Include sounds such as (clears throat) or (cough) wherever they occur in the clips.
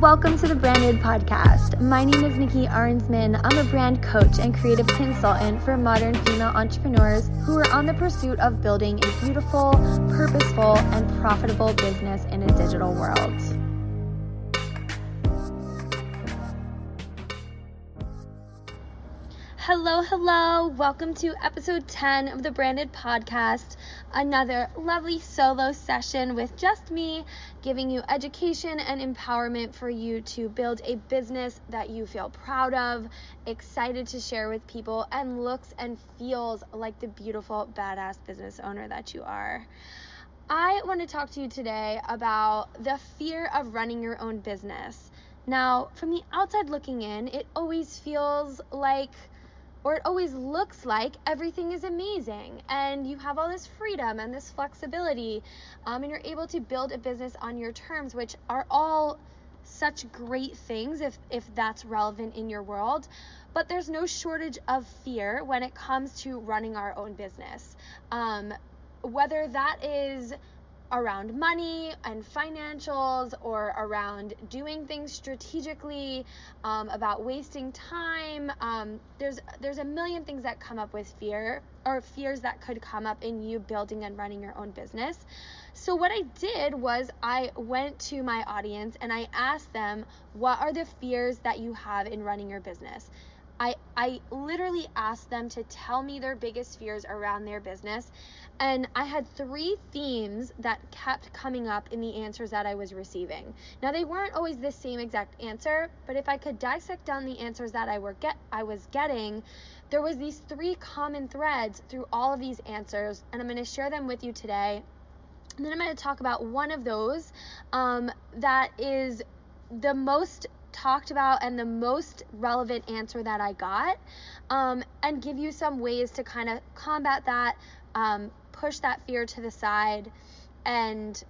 Welcome to the Branded Podcast. My name is Nikki Arnsman. I'm a brand coach and creative consultant for modern female entrepreneurs who are on the pursuit of building a beautiful, purposeful, and profitable business in a digital world. Hello, hello. Welcome to episode 10 of the Branded Podcast. Another lovely solo session with just me, giving you education and empowerment for you to build a business that you feel proud of, excited to share with people, and looks and feels like the beautiful, badass business owner that you are. I want to talk to you today about the fear of running your own business. Now, from the outside looking in, it always feels like or it always looks like everything is amazing and you have all this freedom and this flexibility um, and you're able to build a business on your terms which are all such great things if if that's relevant in your world. But there's no shortage of fear when it comes to running our own business. Um, whether that is around money and financials or around doing things strategically um, about wasting time. Um, there's there's a million things that come up with fear or fears that could come up in you building and running your own business. So what i did was i went to my audience and i asked them what are the fears that you have in running your business? I, I literally asked them to tell me their biggest fears around their business and I had three themes that kept coming up in the answers that I was receiving. Now they weren't always the same exact answer, but if I could dissect down the answers that I were get I was getting, there was these three common threads through all of these answers, and I'm going to share them with you today. And then I'm going to talk about one of those um, that is the most talked about and the most relevant answer that I got, um, and give you some ways to kind of combat that, um, push that fear to the side and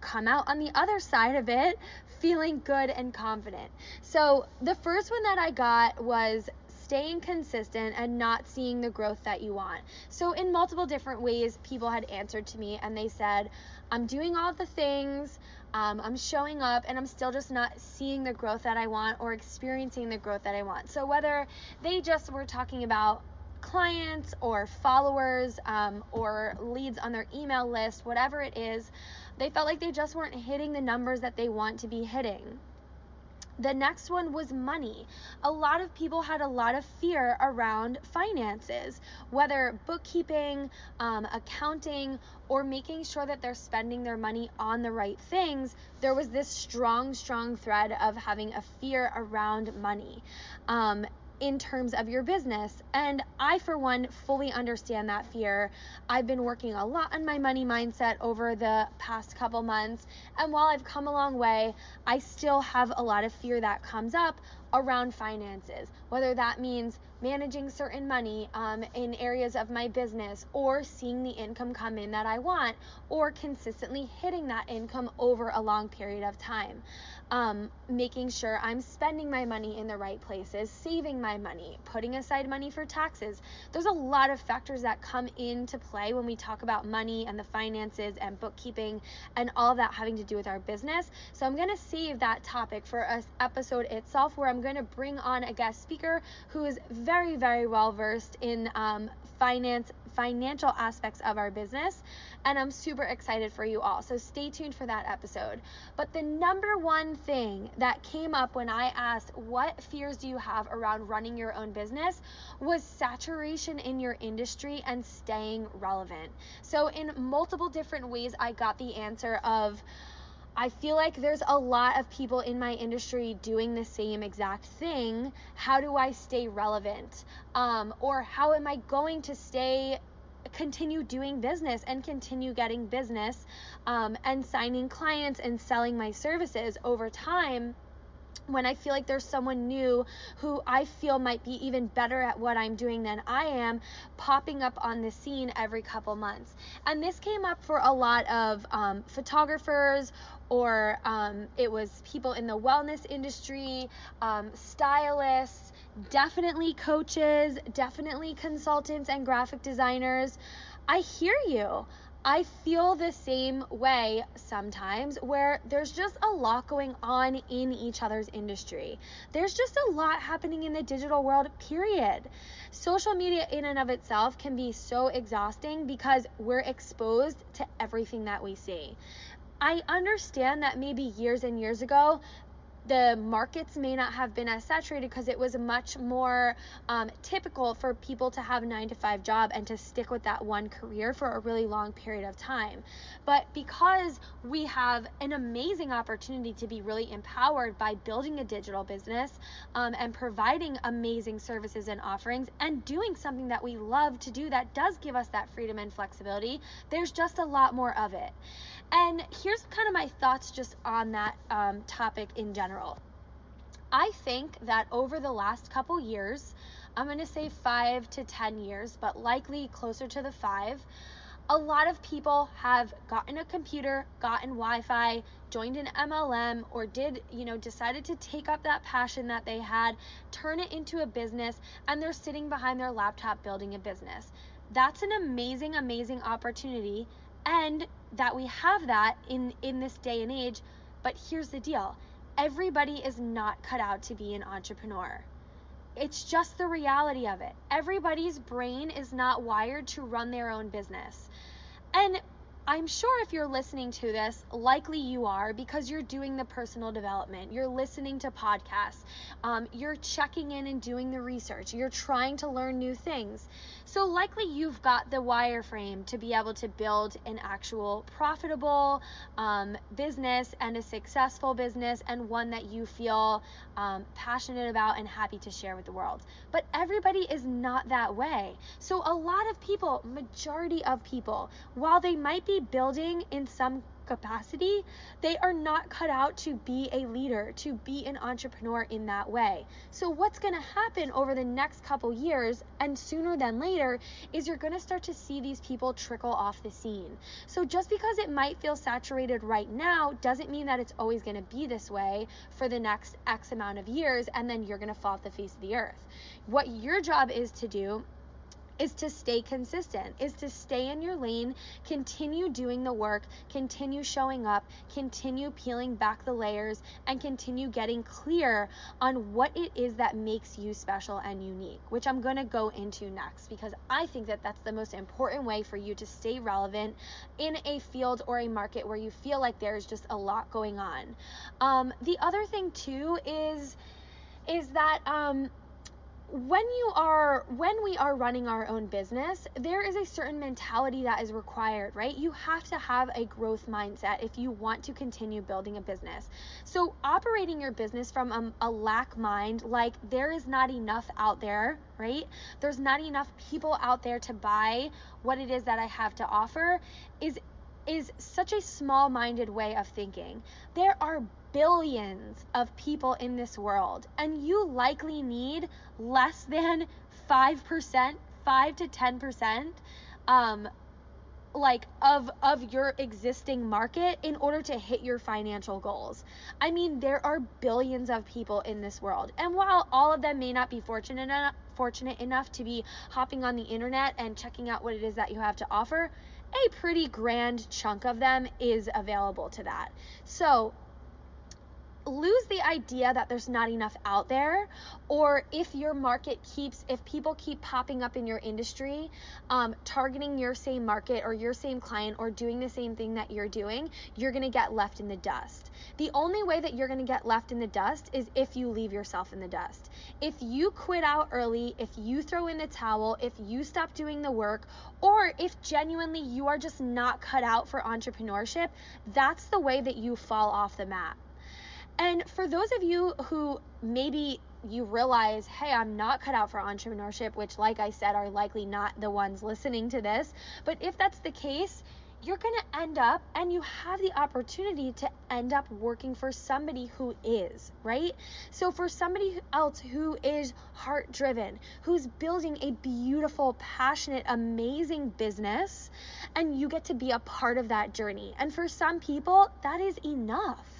come out on the other side of it feeling good and confident. So, the first one that I got was staying consistent and not seeing the growth that you want. So, in multiple different ways, people had answered to me and they said, I'm doing all the things, um, I'm showing up, and I'm still just not seeing the growth that I want or experiencing the growth that I want. So, whether they just were talking about clients or followers um, or leads on their email list, whatever it is, they felt like they just weren't hitting the numbers that they want to be hitting. The next one was money. A lot of people had a lot of fear around finances, whether bookkeeping, um, accounting, or making sure that they're spending their money on the right things. There was this strong, strong thread of having a fear around money. Um, in terms of your business. And I, for one, fully understand that fear. I've been working a lot on my money mindset over the past couple months. And while I've come a long way, I still have a lot of fear that comes up around finances, whether that means managing certain money um, in areas of my business or seeing the income come in that I want or consistently hitting that income over a long period of time. Um, making sure I'm spending my money in the right places, saving my money, putting aside money for taxes. There's a lot of factors that come into play when we talk about money and the finances and bookkeeping and all that having to do with our business. So I'm going to save that topic for an episode itself where I'm going to bring on a guest speaker who is very, very very well versed in um, finance, financial aspects of our business. And I'm super excited for you all. So stay tuned for that episode. But the number one thing that came up when I asked, What fears do you have around running your own business? was saturation in your industry and staying relevant. So, in multiple different ways, I got the answer of, I feel like there's a lot of people in my industry doing the same exact thing. How do I stay relevant? Um, or how am I going to stay continue doing business and continue getting business um, and signing clients and selling my services over time when I feel like there's someone new who I feel might be even better at what I'm doing than I am popping up on the scene every couple months. And this came up for a lot of um, photographers or um, it was people in the wellness industry, um, stylists, definitely coaches, definitely consultants and graphic designers. I hear you. I feel the same way sometimes where there's just a lot going on in each other's industry. There's just a lot happening in the digital world, period. Social media, in and of itself, can be so exhausting because we're exposed to everything that we see. I understand that maybe years and years ago, the markets may not have been as saturated because it was much more um, typical for people to have a nine to five job and to stick with that one career for a really long period of time. But because we have an amazing opportunity to be really empowered by building a digital business um, and providing amazing services and offerings and doing something that we love to do that does give us that freedom and flexibility, there's just a lot more of it. And here's kind of my thoughts just on that um, topic in general. I think that over the last couple years, I'm going to say five to 10 years, but likely closer to the five, a lot of people have gotten a computer, gotten Wi-Fi, joined an MLM or did, you know, decided to take up that passion that they had, turn it into a business, and they're sitting behind their laptop building a business. That's an amazing amazing opportunity and that we have that in in this day and age but here's the deal. Everybody is not cut out to be an entrepreneur. It's just the reality of it. Everybody's brain is not wired to run their own business. And I'm sure if you're listening to this, likely you are because you're doing the personal development, you're listening to podcasts, um, you're checking in and doing the research, you're trying to learn new things. So, likely you've got the wireframe to be able to build an actual profitable um, business and a successful business and one that you feel um, passionate about and happy to share with the world. But everybody is not that way. So, a lot of people, majority of people, while they might be building in some capacity, they are not cut out to be a leader, to be an entrepreneur in that way. So, what's going to happen over the next couple years and sooner than later is you're going to start to see these people trickle off the scene. So, just because it might feel saturated right now doesn't mean that it's always going to be this way for the next X amount of years and then you're going to fall off the face of the earth. What your job is to do is to stay consistent, is to stay in your lane, continue doing the work, continue showing up, continue peeling back the layers, and continue getting clear on what it is that makes you special and unique, which I'm going to go into next because I think that that's the most important way for you to stay relevant in a field or a market where you feel like there's just a lot going on. Um, the other thing, too, is is that um, when you are when we are running our own business there is a certain mentality that is required right? You have to have a growth mindset if you want to continue building a business. So operating your business from a, a lack mind like there is not enough out there right? There's not enough people out there to buy what it is that i have to offer is is such a small minded way of thinking. There are billions of people in this world, and you likely need less than 5%, 5 to 10%. Um, like of of your existing market in order to hit your financial goals. I mean, there are billions of people in this world. And while all of them may not be fortunate enough, fortunate enough to be hopping on the internet and checking out what it is that you have to offer, a pretty grand chunk of them is available to that. So, lose the idea that there's not enough out there or if your market keeps if people keep popping up in your industry um, targeting your same market or your same client or doing the same thing that you're doing you're going to get left in the dust. The only way that you're going to get left in the dust is if you leave yourself in the dust. If you quit out early if you throw in the towel if you stop doing the work or if genuinely you are just not cut out for entrepreneurship that's the way that you fall off the map and for those of you who maybe you realize, hey, I'm not cut out for entrepreneurship, which, like I said, are likely not the ones listening to this. But if that's the case, you're going to end up and you have the opportunity to end up working for somebody who is, right? So, for somebody else who is heart driven, who's building a beautiful, passionate, amazing business, and you get to be a part of that journey. And for some people, that is enough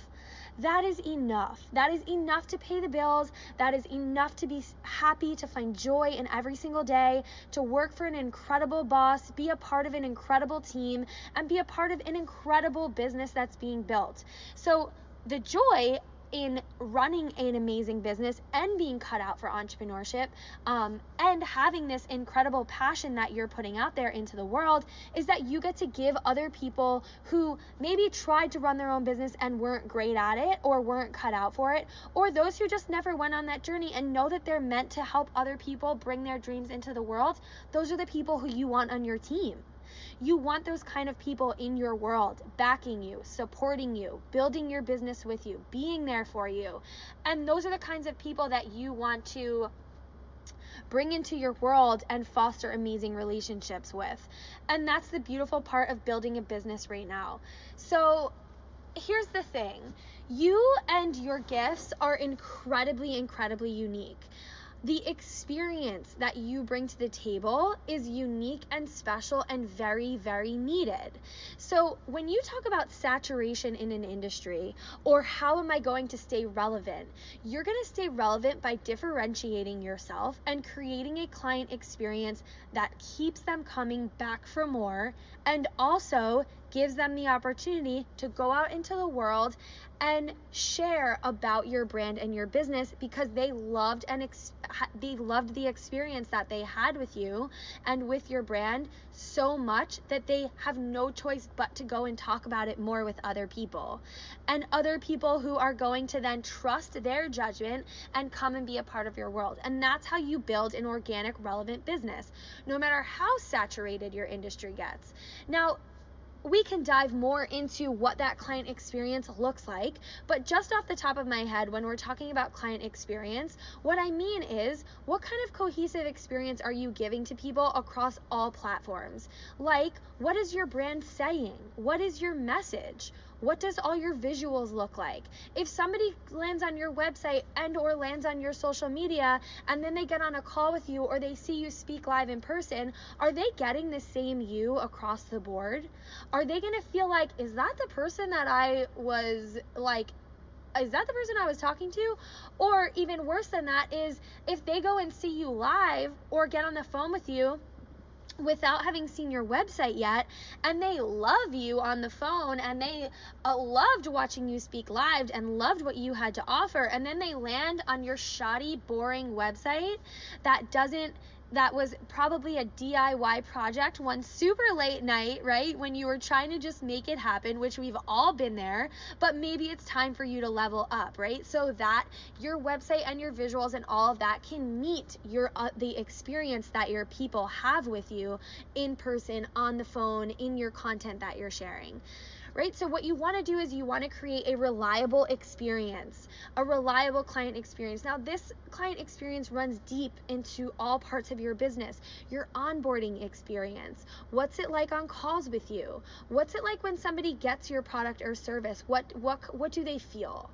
that is enough. That is enough to pay the bills. That is enough to be happy, to find joy in every single day, to work for an incredible boss, be a part of an incredible team, and be a part of an incredible business that's being built. So, the joy in running an amazing business and being cut out for entrepreneurship um, and having this incredible passion that you're putting out there into the world is that you get to give other people who maybe tried to run their own business and weren't great at it or weren't cut out for it, or those who just never went on that journey and know that they're meant to help other people bring their dreams into the world. Those are the people who you want on your team. You want those kind of people in your world, backing you, supporting you, building your business with you, being there for you. And those are the kinds of people that you want to bring into your world and foster amazing relationships with. And that's the beautiful part of building a business right now. So, here's the thing you and your gifts are incredibly, incredibly unique the experience that you bring to the table is unique and special and very, very needed. So, when you talk about saturation in an industry or how am I going to stay relevant, you're going to stay relevant by differentiating yourself and creating a client experience that keeps them coming back for more and also gives them the opportunity to go out into the world and share about your brand and your business because they loved and ex- they loved the experience that they had with you and with your brand so much that they have no choice but to go and talk about it more with other people. And other people who are going to then trust their judgment and come and be a part of your world. And that's how you build an organic relevant business no matter how saturated your industry gets. Now we can dive more into what that client experience looks like. But just off the top of my head, when we're talking about client experience, what I mean is what kind of cohesive experience are you giving to people across all platforms? Like, what is your brand saying? What is your message? What does all your visuals look like? If somebody lands on your website and or lands on your social media and then they get on a call with you or they see you speak live in person, are they getting the same you across the board? Are they going to feel like is that the person that I was like is that the person I was talking to? Or even worse than that is if they go and see you live or get on the phone with you without having seen your website yet and they love you on the phone and they uh, loved watching you speak live and loved what you had to offer and then they land on your shoddy boring website that doesn't that was probably a DIY project one super late night, right? When you were trying to just make it happen, which we've all been there, but maybe it's time for you to level up, right? So that your website and your visuals and all of that can meet your uh, the experience that your people have with you in person, on the phone, in your content that you're sharing right? So, what you want to do is you want to create a reliable experience, a reliable client experience. Now, this client experience runs deep into all parts of your business. Your onboarding experience. What's it like on calls with you? What's it like when somebody gets your product or service? What what what do they feel?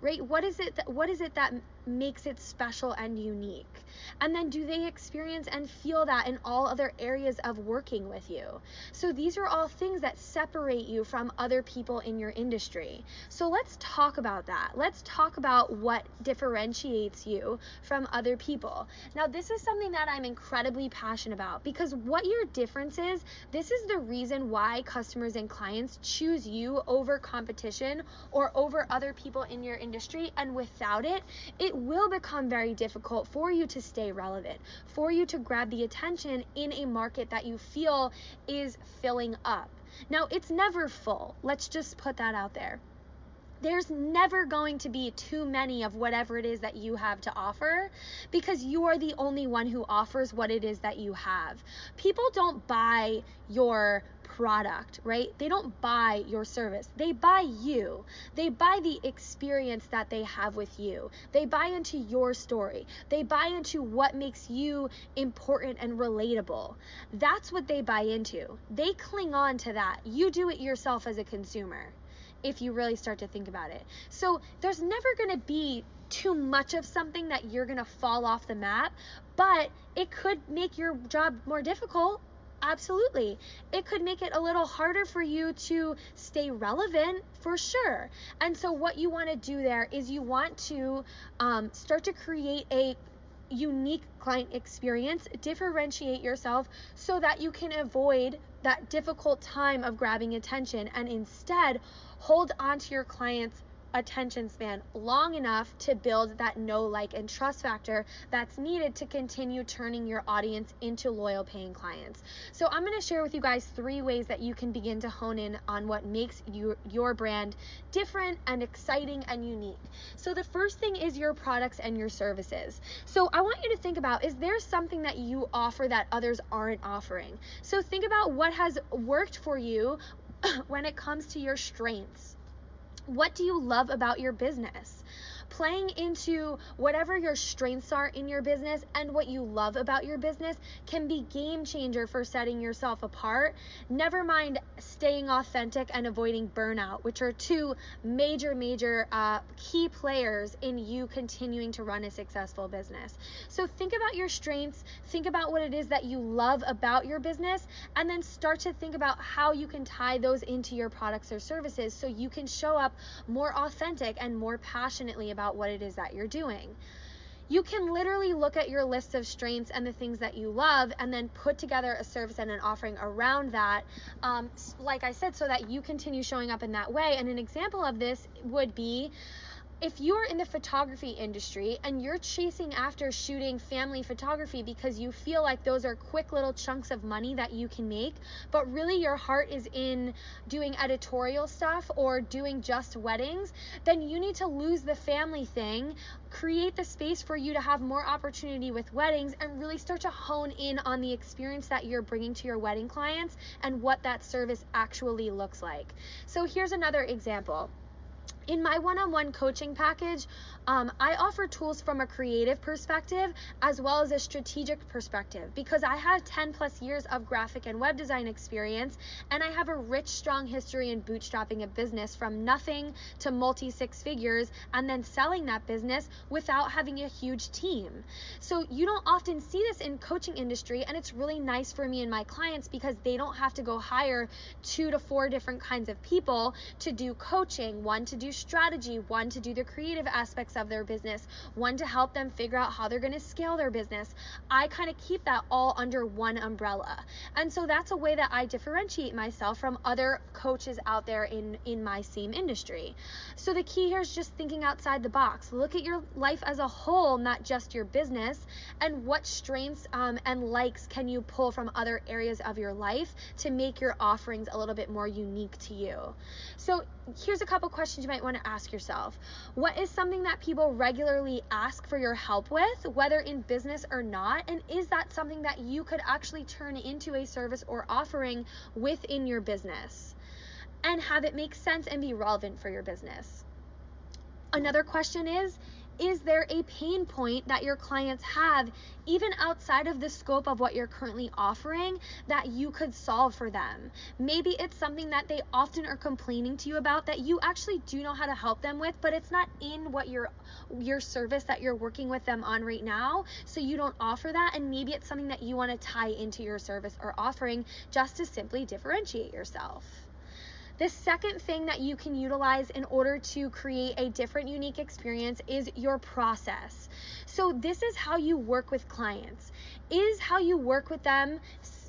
Right? What is it that what is it that makes it special and unique? And then do they experience and feel that in all other areas of working with you? So these are all things that separate you from other people in your industry. So let's talk about that. Let's talk about what differentiates you from other people. Now, this is something that I'm incredibly passionate about because what your difference is, this is the reason why customers and clients choose you over competition or over other people in your industry. And without it, it will become very difficult for you to stay relevant, for you to grab the attention in a market that you feel is filling up. Now, it's never full. Let's just put that out there there's never going to be too many of whatever it is that you have to offer because you are the only one who offers what it is that you have. People don't buy your product, right? They don't buy your service. They buy you. They buy the experience that they have with you. They buy into your story. They buy into what makes you important and relatable. That's what they buy into. They cling on to that. You do it yourself as a consumer if you really start to think about it. So there's never going to be too much of something that you're going to fall off the map, but it could make your job more difficult Absolutely. It could make it a little harder for you to stay relevant for sure. And so, what you want to do there is you want to um, start to create a unique client experience, differentiate yourself so that you can avoid that difficult time of grabbing attention and instead hold on to your clients' attention span long enough to build that know, like, and trust factor that's needed to continue turning your audience into loyal paying clients. So, I'm going to share with you guys three ways that you can begin to hone in on what makes you, your brand different and exciting and unique. So, the first thing is your products and your services. So, I want you to think about is there something that you offer that others aren't offering? So, think about what has worked for you (clears throat) when it comes to your strengths what do you love about your business? Playing into whatever your strengths are in your business and what you love about your business can be game changer for setting yourself apart. Never mind staying authentic and avoiding burnout, which are two major, major uh, key players in you continuing to run a successful business. So think about your strengths, think about what it is that you love about your business, and then start to think about how you can tie those into your products or services so you can show up more authentic and more passionately about about what it is that you're doing. You can literally look at your list of strengths and the things that you love and then put together a service and an offering around that, um, like I said, so that you continue showing up in that way. And an example of this would be if you're in the photography industry and you're chasing after shooting family photography because you feel like those are quick little chunks of money that you can make, but really your heart is in doing editorial stuff or doing just weddings, then you need to lose the family thing, create the space for you to have more opportunity with weddings, and really start to hone in on the experience that you're bringing to your wedding clients and what that service actually looks like. So here's another example in my one on one coaching package, um, I offer tools from a creative perspective as well as a strategic perspective because I have 10 plus years of graphic and web design experience and I have a rich, strong history in bootstrapping a business from nothing to multi six figures and then selling that business without having a huge team. So you don't often see this in coaching industry and it's really nice for me and my clients because they don't have to go hire two to four different kinds of people to do coaching, one to do strategy, one to do the creative aspects of their business, one to help them figure out how they're going to scale their business. I kind of keep that all under one umbrella. And so that's a way that I differentiate myself from other coaches out there in in my same industry. So the key here is just thinking outside the box. Look at your life as a whole, not just your business, and what strengths um, and likes can you pull from other areas of your life to make your offerings a little bit more unique to you. So here's a couple questions you might want to ask yourself. What is something that people regularly ask for your help with, whether in business or not? And is that something that you could actually turn into a service or offering within your business? And have it make sense and be relevant for your business. Another question is is there a pain point that your clients have, even outside of the scope of what you're currently offering, that you could solve for them? Maybe it's something that they often are complaining to you about that you actually do know how to help them with, but it's not in what your your service that you're working with them on right now, so you don't offer that and maybe it's something that you want to tie into your service or offering just to simply differentiate yourself. The second thing that you can utilize in order to create a different, unique experience is your process. So, this is how you work with clients. Is how you work with them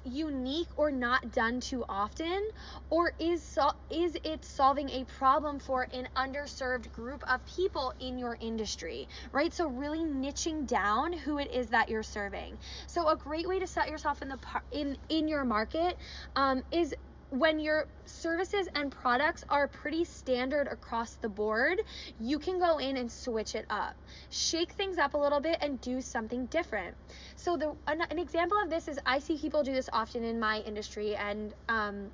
unique or not done too often or is so, is it solving a problem for an underserved group of people in your industry right so really niching down who it is that you're serving so a great way to set yourself in the par- in in your market um, is when your services and products are pretty standard across the board, you can go in and switch it up. Shake things up a little bit and do something different. So the an, an example of this is I see people do this often in my industry and um,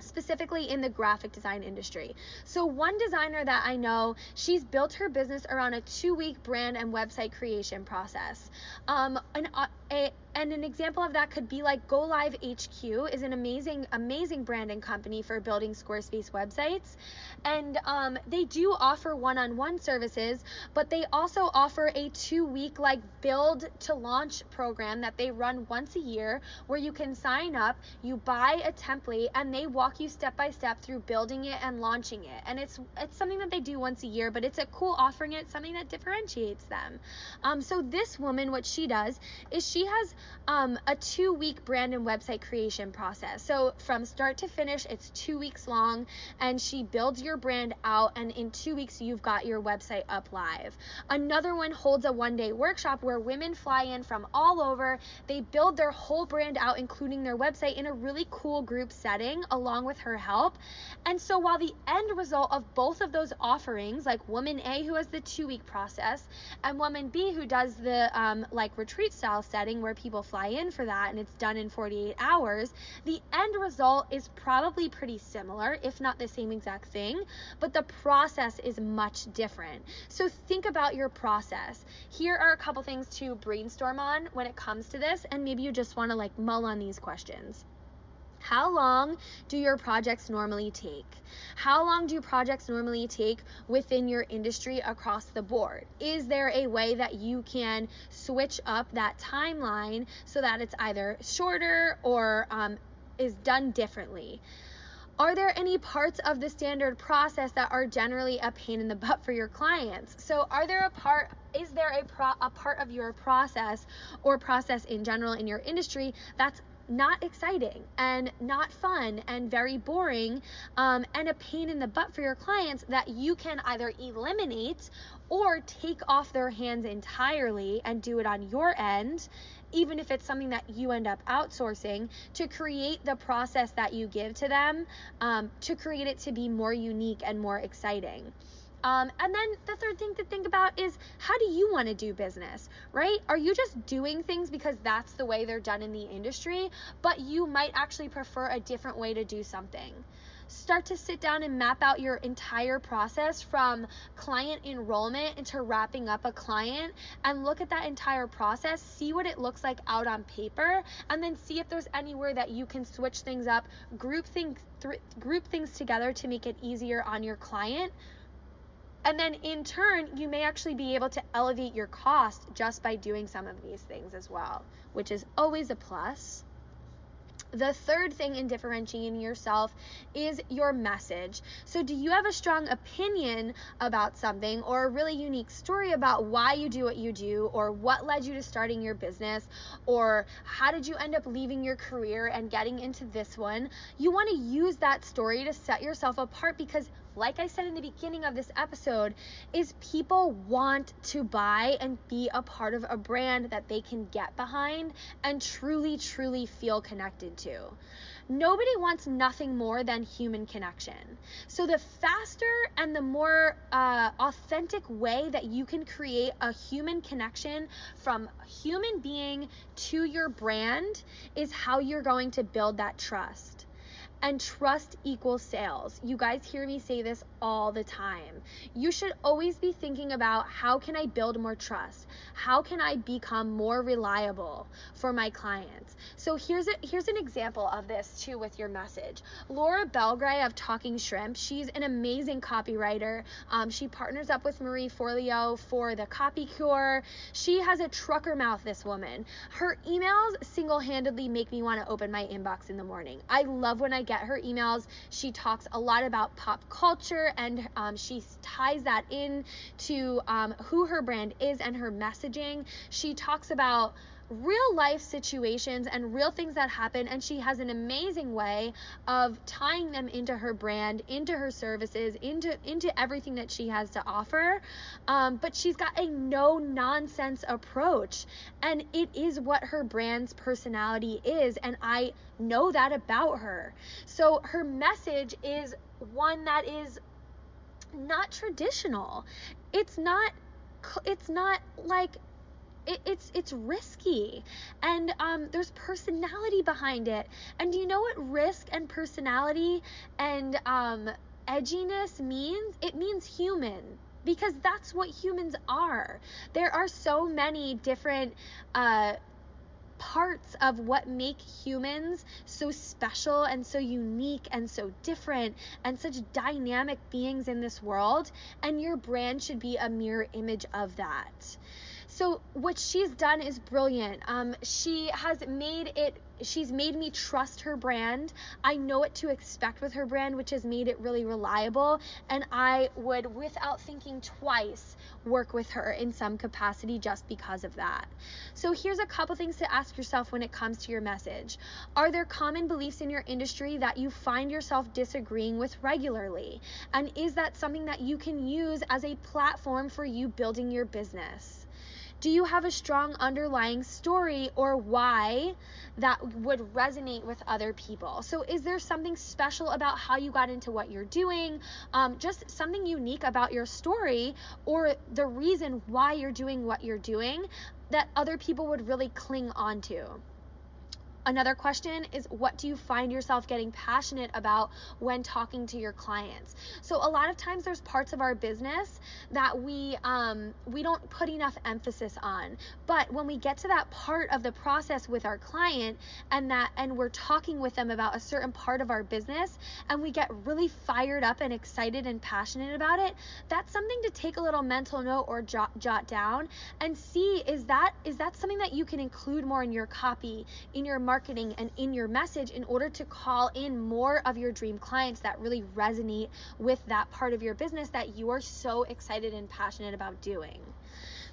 specifically in the graphic design industry. So, one designer that I know, she's built her business around a two week brand and website creation process. Um, an, a, and an example of that could be like Go Live HQ is an amazing, amazing branding company for building Squarespace websites. And um, they do offer one on one services, but they also offer a two week like build to launch program that they run once a year where you can sign up, you buy a template, and they walk you step by step through building it and launching it. And it's it's something that they do once a year, but it's a cool offering. It's something that differentiates them. Um, so this woman, what she does is she has um, a two week brand and website creation process. So from start to finish, it's two weeks long, and she builds your brand out, and in two weeks, you've got your website up live. Another one holds a one day workshop where women fly in from all over. They build their whole brand out, including their website, in a really cool group setting along with her help. And so while the end result of both of those offerings, like woman A who has the two week process and woman B who does the um, like retreat style setting where people fly in for that and it's done in 48 hours, the end result is probably pretty similar, if not the same exact thing, but the process is much different. So think about your process. Here are a couple things to brainstorm on when it comes to this, and maybe you just want to like mull on these questions. How long do your projects normally take? How long do projects normally take within your industry across the board? Is there a way that you can switch up that timeline so that it's either shorter or um, is done differently? Are there any parts of the standard process that are generally a pain in the butt for your clients? So, are there a part is there a, pro, a part of your process or process in general in your industry that's not exciting and not fun and very boring um, and a pain in the butt for your clients that you can either eliminate or take off their hands entirely and do it on your end even if it's something that you end up outsourcing to create the process that you give to them um, to create it to be more unique and more exciting um, and then the third thing to think about is how do you want to do business, right? Are you just doing things because that's the way they're done in the industry, but you might actually prefer a different way to do something? Start to sit down and map out your entire process from client enrollment into wrapping up a client and look at that entire process, see what it looks like out on paper, and then see if there's anywhere that you can switch things up, group things, th- group things together to make it easier on your client and then in turn, you may actually be able to elevate your cost just by doing some of these things as well, which is always a plus. The third thing in differentiating yourself is your message. So, do you have a strong opinion about something or a really unique story about why you do what you do or what led you to starting your business or how did you end up leaving your career and getting into this one? You want to use that story to set yourself apart because like I said in the beginning of this episode, is people want to buy and be a part of a brand that they can get behind and truly, truly feel connected to. Nobody wants nothing more than human connection. So, the faster and the more uh, authentic way that you can create a human connection from human being to your brand is how you're going to build that trust and trust equals sales. You guys hear me say this all the time. You should always be thinking about how can I build more trust? How can I become more reliable for my clients? So here's a here's an example of this too with your message. Laura Belgray of Talking Shrimp, she's an amazing copywriter. Um, she partners up with Marie Forleo for the Copy Cure. She has a trucker mouth, this woman. Her emails single-handedly make me want to open my inbox in the morning. I love when I get her emails. She talks a lot about pop culture and um, she ties that in to um, who her brand is and her messaging. She talks about real life situations and real things that happen and she has an amazing way of tying them into her brand into her services into into everything that she has to offer. Um, but she's got a no nonsense approach and it is what her brand's personality is and i know that about her. So her message is one that is not traditional. It's not it's not like it, it's it's risky. And um, there's personality behind it. And do you know what risk and personality and um, edginess means? It means human. Because that's what humans are. There are so many different uh, parts of what make humans so special and so unique and so different and such dynamic beings in this world. And your brand should be a mirror image of that. So what she's done is brilliant. Um, she has made it. She's made me trust her brand. I know what to expect with her brand, which has made it really reliable. And I would, without thinking twice, work with her in some capacity just because of that. So here's a couple things to ask yourself when it comes to your message. Are there common beliefs in your industry that you find yourself disagreeing with regularly? And is that something that you can use as a platform for you building your business? Do you have a strong underlying story or why that would resonate with other people? So, is there something special about how you got into what you're doing? Um, just something unique about your story or the reason why you're doing what you're doing that other people would really cling on to? Another question is what do you find yourself getting passionate about when talking to your clients? So a lot of times there's parts of our business that we um, we don't put enough emphasis on. But when we get to that part of the process with our client and that and we're talking with them about a certain part of our business and we get really fired up and excited and passionate about it, that's something to take a little mental note or jot, jot down and see is that is that something that you can include more in your copy, in your marketing marketing and in your message in order to call in more of your dream clients that really resonate with that part of your business that you are so excited and passionate about doing.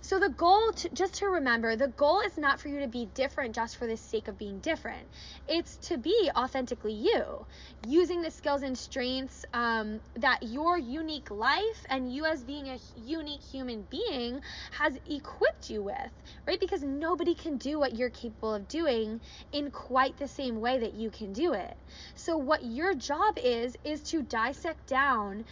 So the goal to, just to remember, the goal is not for you to be different just for the sake of being different. It's to be authentically you, using the skills and strengths um, that your unique life and you as being a unique human being has equipped you with, right? Because nobody can do what you're capable of doing in quite the same way that you can do it. So what your job is is to dissect down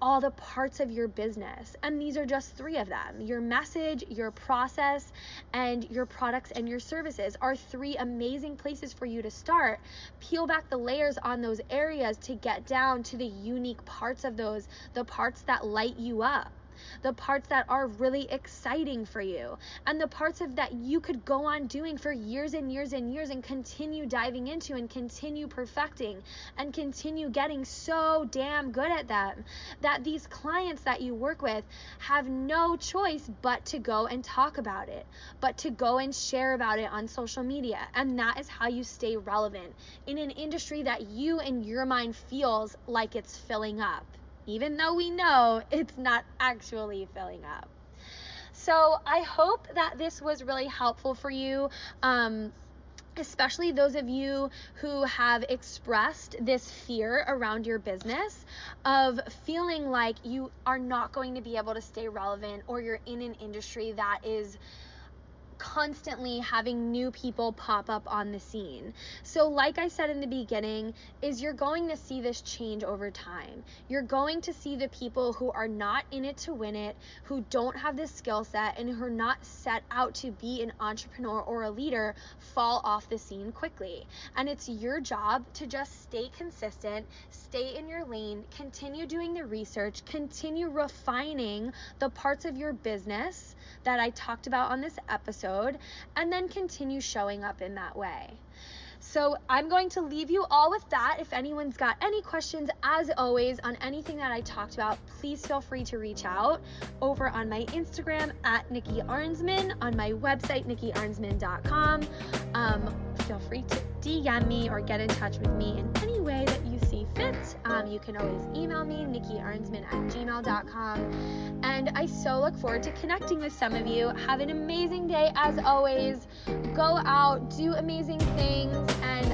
all the parts of your business. And these are just three of them your message, your process, and your products and your services are three amazing places for you to start. Peel back the layers on those areas to get down to the unique parts of those, the parts that light you up the parts that are really exciting for you, and the parts of that you could go on doing for years and years and years and continue diving into and continue perfecting and continue getting so damn good at them that these clients that you work with have no choice but to go and talk about it, but to go and share about it on social media. And that is how you stay relevant in an industry that you in your mind feels like it's filling up even though we know it's not actually filling up. So I hope that this was really helpful for you. Um, especially those of you who have expressed this fear around your business of feeling like you are not going to be able to stay relevant or you're in an industry that is constantly having new people pop up on the scene. So like I said in the beginning, is you're going to see this change over time. You're going to see the people who are not in it to win it, who don't have the skill set and who are not set out to be an entrepreneur or a leader fall off the scene quickly. And it's your job to just stay consistent, stay in your lane, continue doing the research, continue refining the parts of your business that I talked about on this episode, and then continue showing up in that way. So I'm going to leave you all with that. If anyone's got any questions, as always, on anything that I talked about, please feel free to reach out over on my Instagram at Nikki Arnsman, on my website, nikkiarnsman.com. Um, feel free to DM me or get in touch with me in any way that fit. Um, you can always email me, nikkiarnsman at gmail.com. And I so look forward to connecting with some of you. Have an amazing day as always. Go out, do amazing things, and